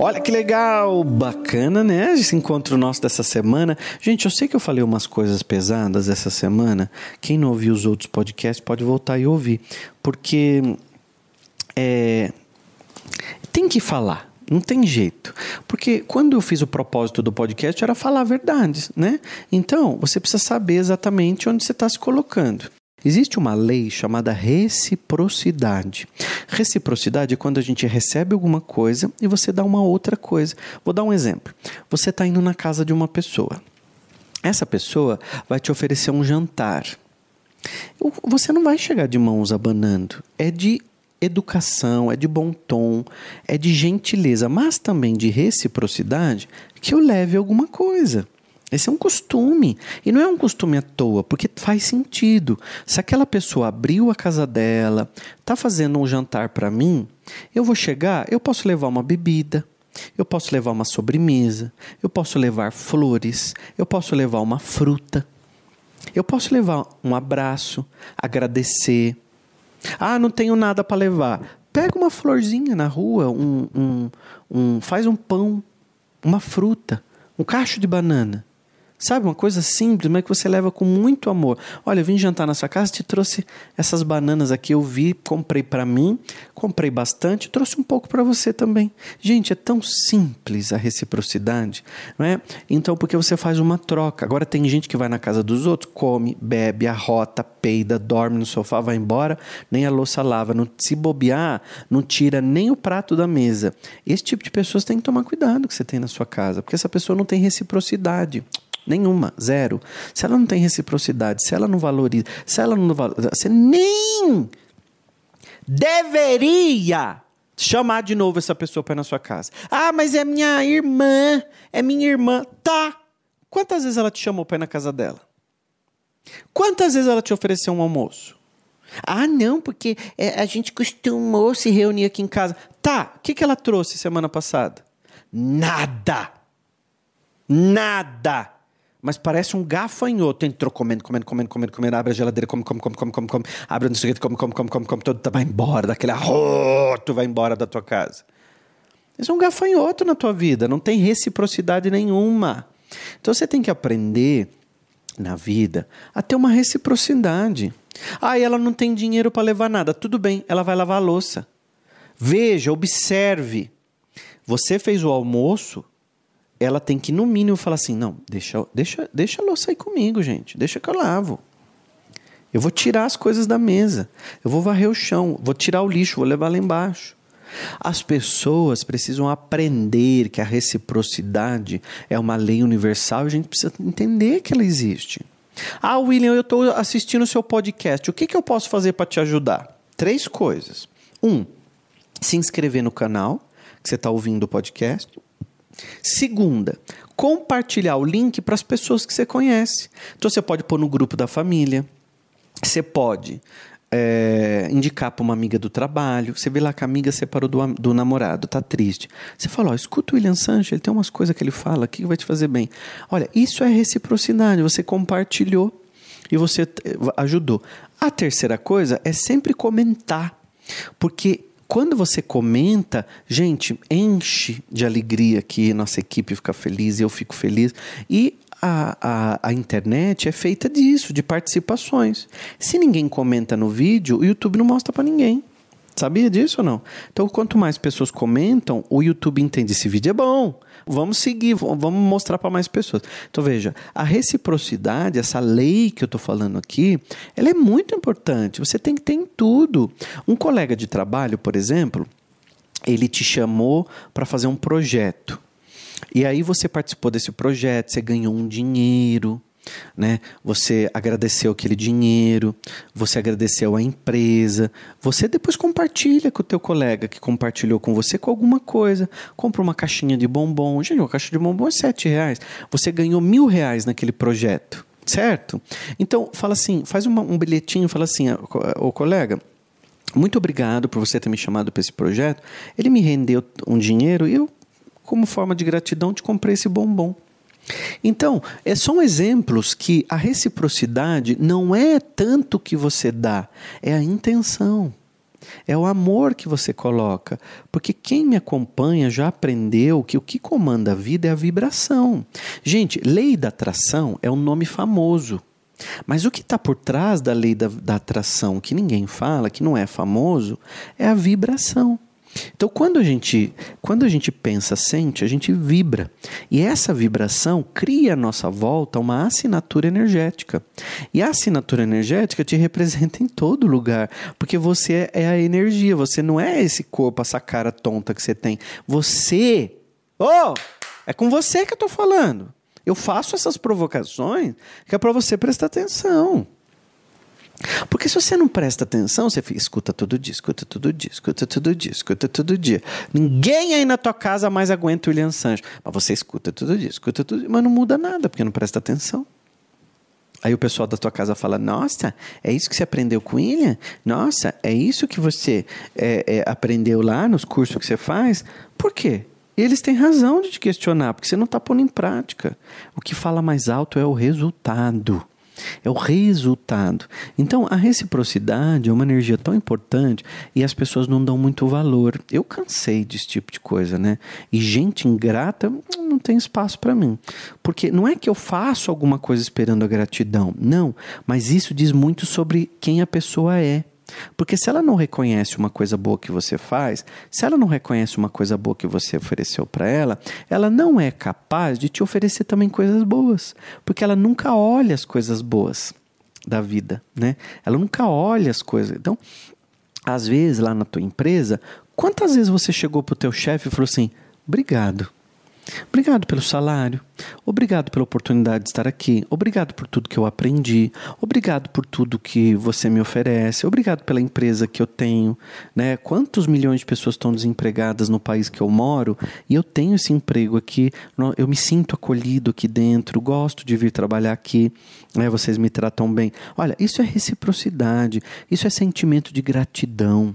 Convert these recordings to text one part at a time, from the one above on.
Olha que legal, bacana, né? Esse encontro nosso dessa semana. Gente, eu sei que eu falei umas coisas pesadas essa semana. Quem não ouviu os outros podcasts pode voltar e ouvir, porque é, tem que falar. Não tem jeito. Porque quando eu fiz o propósito do podcast era falar verdades, né? Então, você precisa saber exatamente onde você está se colocando. Existe uma lei chamada reciprocidade. Reciprocidade é quando a gente recebe alguma coisa e você dá uma outra coisa. Vou dar um exemplo. Você está indo na casa de uma pessoa. Essa pessoa vai te oferecer um jantar. Você não vai chegar de mãos abanando. É de educação, é de bom tom, é de gentileza, mas também de reciprocidade que eu leve alguma coisa. Esse é um costume. E não é um costume à toa, porque faz sentido. Se aquela pessoa abriu a casa dela, está fazendo um jantar para mim, eu vou chegar, eu posso levar uma bebida, eu posso levar uma sobremesa, eu posso levar flores, eu posso levar uma fruta, eu posso levar um abraço, agradecer. Ah, não tenho nada para levar. Pega uma florzinha na rua, um, um, um, faz um pão, uma fruta, um cacho de banana. Sabe, uma coisa simples, mas que você leva com muito amor. Olha, eu vim jantar na sua casa, te trouxe essas bananas aqui, eu vi, comprei para mim, comprei bastante, trouxe um pouco para você também. Gente, é tão simples a reciprocidade, não é? Então, porque você faz uma troca. Agora tem gente que vai na casa dos outros, come, bebe, arrota, peida, dorme no sofá, vai embora, nem a louça lava, não se bobear, não tira nem o prato da mesa. Esse tipo de pessoas tem que tomar cuidado que você tem na sua casa, porque essa pessoa não tem reciprocidade. Nenhuma, zero. Se ela não tem reciprocidade, se ela não valoriza, se ela não valoriza, você nem deveria chamar de novo essa pessoa para ir na sua casa. Ah, mas é minha irmã, é minha irmã. Tá. Quantas vezes ela te chamou para ir na casa dela? Quantas vezes ela te ofereceu um almoço? Ah, não, porque é, a gente costumou se reunir aqui em casa. Tá, o que, que ela trouxe semana passada? Nada. Nada mas parece um gafanhoto. Entrou comendo, comendo, comendo, comendo, comendo, abre a geladeira, come, come, come, come, come, come, abre o seguinte, come, come, come, come, come, todo, vai embora daquele arroto, vai embora da tua casa. Isso é um gafanhoto na tua vida, não tem reciprocidade nenhuma. Então você tem que aprender na vida a ter uma reciprocidade. Ah, ela não tem dinheiro para levar nada. Tudo bem, ela vai lavar a louça. Veja, observe. Você fez o almoço, ela tem que, no mínimo, falar assim: não, deixa, deixa, deixa a louça aí comigo, gente. Deixa que eu lavo. Eu vou tirar as coisas da mesa. Eu vou varrer o chão. Vou tirar o lixo. Vou levar lá embaixo. As pessoas precisam aprender que a reciprocidade é uma lei universal e a gente precisa entender que ela existe. Ah, William, eu estou assistindo o seu podcast. O que, que eu posso fazer para te ajudar? Três coisas. Um, se inscrever no canal que você está ouvindo o podcast. Segunda, compartilhar o link para as pessoas que você conhece. Então você pode pôr no grupo da família, você pode é, indicar para uma amiga do trabalho. Você vê lá que a amiga separou do, do namorado, tá triste. Você fala: ó, escuta o William Sanches, ele tem umas coisas que ele fala aqui que vai te fazer bem. Olha, isso é reciprocidade. Você compartilhou e você ajudou. A terceira coisa é sempre comentar. Porque quando você comenta, gente, enche de alegria que nossa equipe fica feliz, eu fico feliz. E a, a, a, internet é feita disso, de participações. Se ninguém comenta no vídeo, o YouTube não mostra para ninguém. Sabia disso ou não? Então, quanto mais pessoas comentam, o YouTube entende esse vídeo é bom. Vamos seguir, vamos mostrar para mais pessoas. Então veja, a reciprocidade, essa lei que eu estou falando aqui, ela é muito importante. Você tem que ter em tudo. Um colega de trabalho, por exemplo, ele te chamou para fazer um projeto. E aí você participou desse projeto, você ganhou um dinheiro, né? Você agradeceu aquele dinheiro, você agradeceu a empresa, você depois compartilha com o teu colega que compartilhou com você com alguma coisa, compra uma caixinha de bombom, gente, uma caixa de bombom é sete reais, você ganhou mil reais naquele projeto, certo? Então fala assim, faz uma, um bilhetinho, fala assim, o colega, muito obrigado por você ter me chamado para esse projeto. Ele me rendeu um dinheiro e eu, como forma de gratidão, te comprei esse bombom. Então, é, são exemplos que a reciprocidade não é tanto que você dá, é a intenção. é o amor que você coloca. Porque quem me acompanha já aprendeu que o que comanda a vida é a vibração. Gente, lei da atração é um nome famoso. Mas o que está por trás da lei da, da atração, que ninguém fala, que não é famoso, é a vibração. Então, quando a gente, quando a gente pensa, sente, a gente vibra. E essa vibração cria à nossa volta uma assinatura energética. E a assinatura energética te representa em todo lugar, porque você é a energia, você não é esse corpo, essa cara tonta que você tem. Você, oh, é com você que eu estou falando. Eu faço essas provocações que é para você prestar atenção. Porque se você não presta atenção, você fica, escuta todo dia, escuta todo dia, escuta todo dia, escuta todo dia. Ninguém aí na tua casa mais aguenta o William Sancho. Mas você escuta todo dia, escuta todo dia, mas não muda nada, porque não presta atenção. Aí o pessoal da tua casa fala: Nossa, é isso que você aprendeu com o William? Nossa, é isso que você é, é, aprendeu lá nos cursos que você faz? Por quê? E eles têm razão de te questionar, porque você não está pondo em prática. O que fala mais alto é o resultado. É o resultado. Então, a reciprocidade é uma energia tão importante e as pessoas não dão muito valor. Eu cansei desse tipo de coisa, né? E gente ingrata não tem espaço para mim. Porque não é que eu faço alguma coisa esperando a gratidão, não, mas isso diz muito sobre quem a pessoa é. Porque se ela não reconhece uma coisa boa que você faz, se ela não reconhece uma coisa boa que você ofereceu para ela, ela não é capaz de te oferecer também coisas boas, porque ela nunca olha as coisas boas da vida, né? Ela nunca olha as coisas. Então, às vezes lá na tua empresa, quantas vezes você chegou pro teu chefe e falou assim: "Obrigado. Obrigado pelo salário, obrigado pela oportunidade de estar aqui, obrigado por tudo que eu aprendi, obrigado por tudo que você me oferece, obrigado pela empresa que eu tenho, né? Quantos milhões de pessoas estão desempregadas no país que eu moro e eu tenho esse emprego aqui, eu me sinto acolhido aqui dentro, gosto de vir trabalhar aqui, né? Vocês me tratam bem. Olha, isso é reciprocidade, isso é sentimento de gratidão.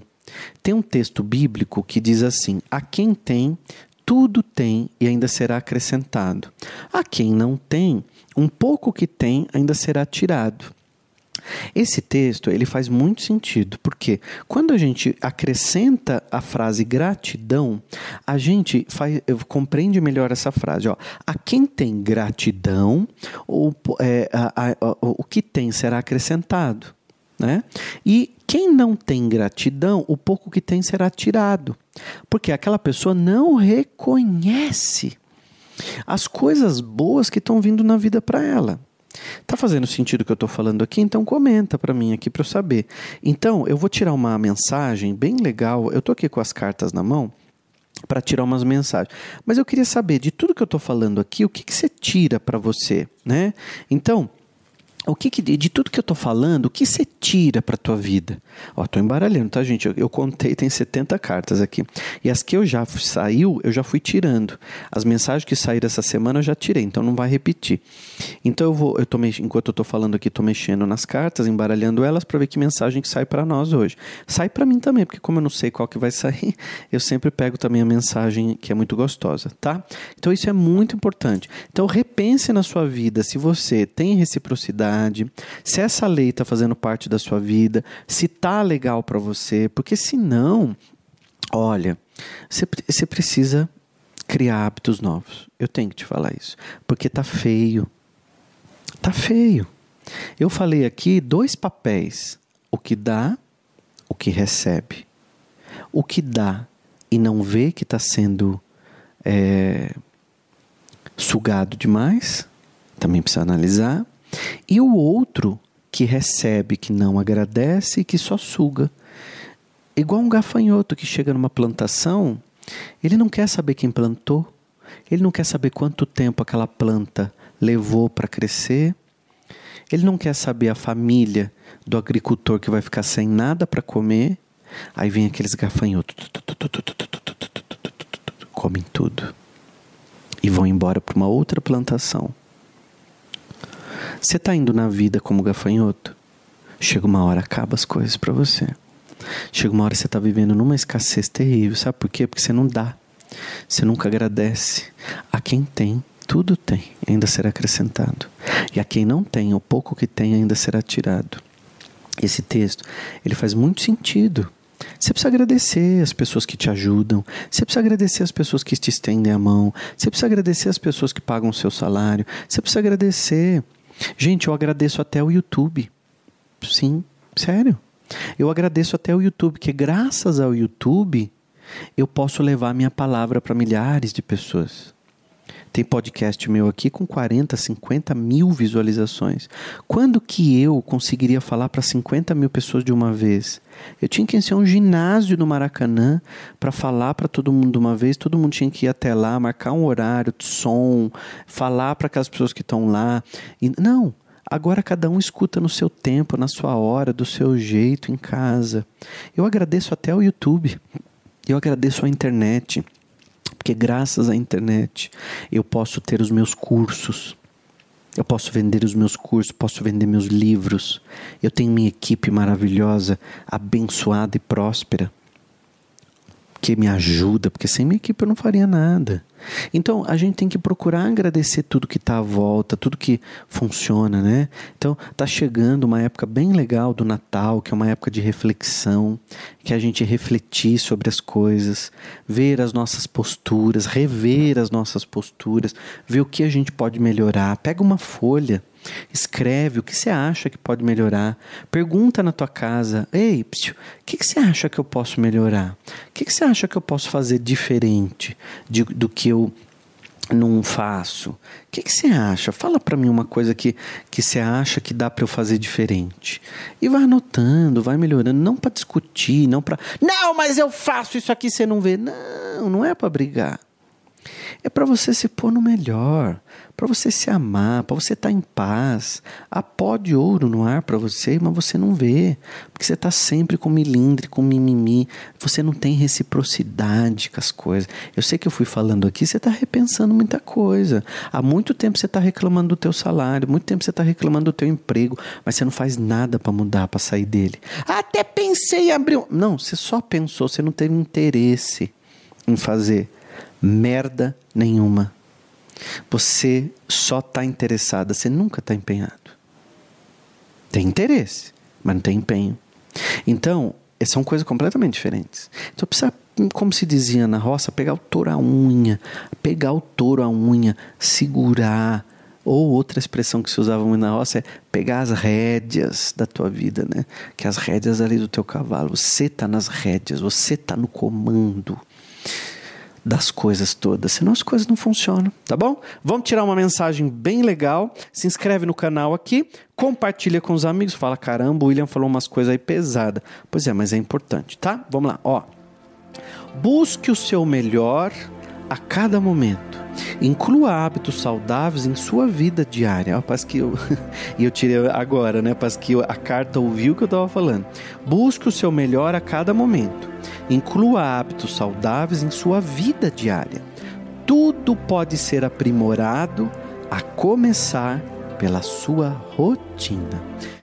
Tem um texto bíblico que diz assim: A quem tem, tudo tem e ainda será acrescentado. A quem não tem, um pouco que tem ainda será tirado. Esse texto ele faz muito sentido, porque quando a gente acrescenta a frase gratidão, a gente faz, compreende melhor essa frase. Ó, a quem tem gratidão, o, é, a, a, a, o que tem será acrescentado. Né? E quem não tem gratidão, o pouco que tem será tirado. Porque aquela pessoa não reconhece as coisas boas que estão vindo na vida para ela. Tá fazendo sentido o que eu estou falando aqui? Então comenta para mim aqui para eu saber. Então, eu vou tirar uma mensagem bem legal. Eu estou aqui com as cartas na mão para tirar umas mensagens. Mas eu queria saber de tudo que eu estou falando aqui, o que, que você tira para você, né? Então, o que, que, de tudo que eu estou falando, o que você tira para tua vida? Ó, tô embaralhando, tá, gente? Eu, eu, contei, tem 70 cartas aqui. E as que eu já saiu, eu já fui tirando. As mensagens que saíram essa semana eu já tirei, então não vai repetir. Então eu vou, eu tô enquanto eu estou falando aqui, estou mexendo nas cartas, embaralhando elas para ver que mensagem que sai para nós hoje. Sai para mim também, porque como eu não sei qual que vai sair, eu sempre pego também a mensagem que é muito gostosa, tá? Então isso é muito importante. Então repense na sua vida se você tem reciprocidade se essa lei está fazendo parte da sua vida, se tá legal para você, porque senão, olha, você, você precisa criar hábitos novos. Eu tenho que te falar isso, porque tá feio. Tá feio. Eu falei aqui dois papéis: o que dá, o que recebe. O que dá e não vê que está sendo é, sugado demais, também precisa analisar. E o outro que recebe, que não agradece e que só suga. Igual um gafanhoto que chega numa plantação, ele não quer saber quem plantou, ele não quer saber quanto tempo aquela planta levou para crescer, ele não quer saber a família do agricultor que vai ficar sem nada para comer. Aí vem aqueles gafanhotos, comem tudo e vão embora para uma outra plantação. Você está indo na vida como gafanhoto? Chega uma hora, acaba as coisas para você. Chega uma hora você está vivendo numa escassez terrível. Sabe por quê? Porque você não dá. Você nunca agradece. A quem tem, tudo tem, ainda será acrescentado. E a quem não tem, o pouco que tem ainda será tirado. Esse texto, ele faz muito sentido. Você precisa agradecer as pessoas que te ajudam. Você precisa agradecer as pessoas que te estendem a mão. Você precisa agradecer as pessoas que pagam o seu salário. Você precisa agradecer. Gente, eu agradeço até o YouTube. Sim, sério. Eu agradeço até o YouTube, que graças ao YouTube eu posso levar minha palavra para milhares de pessoas. Tem podcast meu aqui com 40, 50 mil visualizações. Quando que eu conseguiria falar para 50 mil pessoas de uma vez? Eu tinha que encher um ginásio no Maracanã para falar para todo mundo de uma vez. Todo mundo tinha que ir até lá, marcar um horário, som, falar para aquelas pessoas que estão lá. E, não, Agora cada um escuta no seu tempo, na sua hora, do seu jeito, em casa. Eu agradeço até o YouTube. Eu agradeço a internet. Porque graças à internet eu posso ter os meus cursos, eu posso vender os meus cursos, posso vender meus livros. Eu tenho minha equipe maravilhosa, abençoada e próspera que me ajuda, porque sem minha equipe eu não faria nada. Então a gente tem que procurar agradecer tudo que está à volta, tudo que funciona, né? Então tá chegando uma época bem legal do Natal, que é uma época de reflexão, que a gente refletir sobre as coisas, ver as nossas posturas, rever as nossas posturas, ver o que a gente pode melhorar. Pega uma folha Escreve o que você acha que pode melhorar. Pergunta na tua casa: Ei, o que, você acha que eu posso melhorar? O que, que você acha que eu posso fazer diferente de, do que eu não faço? O que, que você acha? Fala para mim uma coisa que, que você acha que dá para eu fazer diferente. E vai anotando, vai melhorando, não para discutir, não para. Não, mas eu faço isso aqui, você não vê. Não, não é para brigar. É para você se pôr no melhor, para você se amar, para você estar tá em paz. Há pó de ouro no ar para você, mas você não vê, porque você está sempre com milindre, com mimimi. Você não tem reciprocidade com as coisas. Eu sei que eu fui falando aqui, você está repensando muita coisa. Há muito tempo você está reclamando do teu salário, muito tempo você está reclamando do teu emprego, mas você não faz nada para mudar, para sair dele. Até pensei em abrir. Um... Não, você só pensou, você não teve interesse em fazer merda nenhuma. Você só está interessada, você nunca está empenhado. Tem interesse, mas não tem empenho. Então, são coisas completamente diferentes. Então precisa, como se dizia na roça, pegar o touro à unha, pegar o touro à unha, segurar. Ou outra expressão que se usava muito na roça é pegar as rédeas da tua vida, né? Que as rédeas ali do teu cavalo. Você está nas rédeas, você está no comando das coisas todas, senão as coisas não funcionam, tá bom? Vamos tirar uma mensagem bem legal. Se inscreve no canal aqui, compartilha com os amigos, fala: caramba, o William falou umas coisas aí pesadas. Pois é, mas é importante, tá? Vamos lá, ó. Busque o seu melhor a cada momento. Inclua hábitos saudáveis em sua vida diária. Parece que eu, e eu tirei agora, né? Parece que a carta ouviu o que eu estava falando. Busque o seu melhor a cada momento. Inclua hábitos saudáveis em sua vida diária. Tudo pode ser aprimorado a começar pela sua rotina.